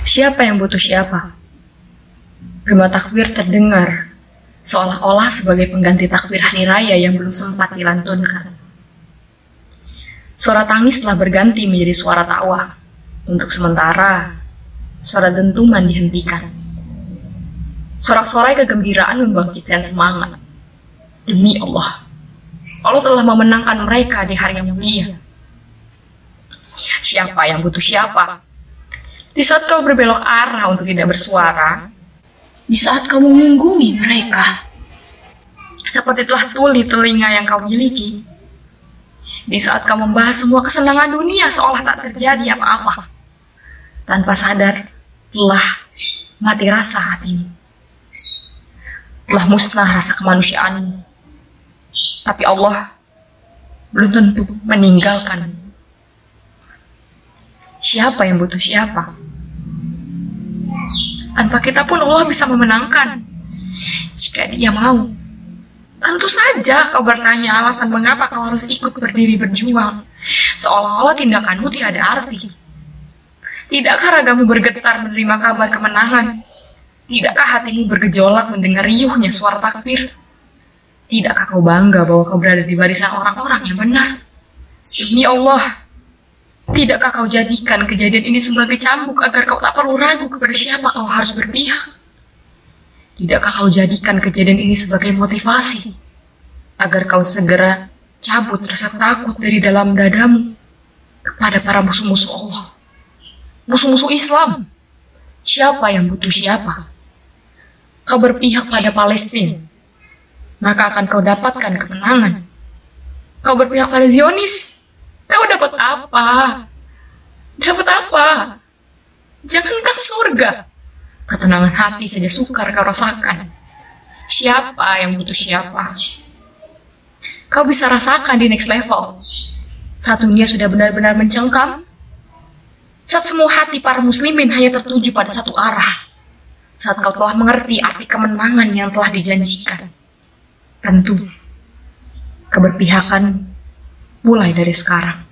Siapa yang butuh siapa? Gema takbir terdengar, seolah-olah sebagai pengganti takbir hari raya yang belum sempat dilantunkan. Suara tangis telah berganti menjadi suara tawa. Untuk sementara, suara dentuman dihentikan. Sorak-sorai kegembiraan membangkitkan semangat. Demi Allah, Allah telah memenangkan mereka di hari yang mulia. Siapa yang butuh siapa? Di saat kau berbelok arah untuk tidak bersuara, di saat kau mengunggumi mereka, seperti telah tuli telinga yang kau miliki, di saat kau membahas semua kesenangan dunia seolah tak terjadi apa-apa, tanpa sadar telah mati rasa hatimu, telah musnah rasa kemanusiaanmu, tapi Allah belum tentu meninggalkan siapa yang butuh siapa. Tanpa kita pun Allah bisa memenangkan. Jika dia mau. Tentu saja kau bertanya alasan mengapa kau harus ikut berdiri berjuang. Seolah-olah tindakanmu tiada arti. Tidakkah ragamu bergetar menerima kabar kemenangan? Tidakkah hatimu bergejolak mendengar riuhnya suara takbir? Tidakkah kau bangga bahwa kau berada di barisan orang-orang yang benar? Demi Allah, Tidakkah kau jadikan kejadian ini sebagai cambuk agar kau tak perlu ragu kepada siapa kau harus berpihak? Tidakkah kau jadikan kejadian ini sebagai motivasi agar kau segera cabut rasa takut dari dalam dadamu kepada para musuh-musuh Allah, musuh-musuh Islam? Siapa yang butuh siapa? Kau berpihak pada Palestina, maka akan kau dapatkan kemenangan. Kau berpihak pada Zionis, Kau dapat apa? Dapat apa? Jangankan surga. Ketenangan hati saja sukar kau rasakan. Siapa yang butuh siapa? Kau bisa rasakan di next level. Saat dunia sudah benar-benar mencengkam, saat semua hati para muslimin hanya tertuju pada satu arah, saat kau telah mengerti arti kemenangan yang telah dijanjikan. Tentu, keberpihakan mulai dari sekarang.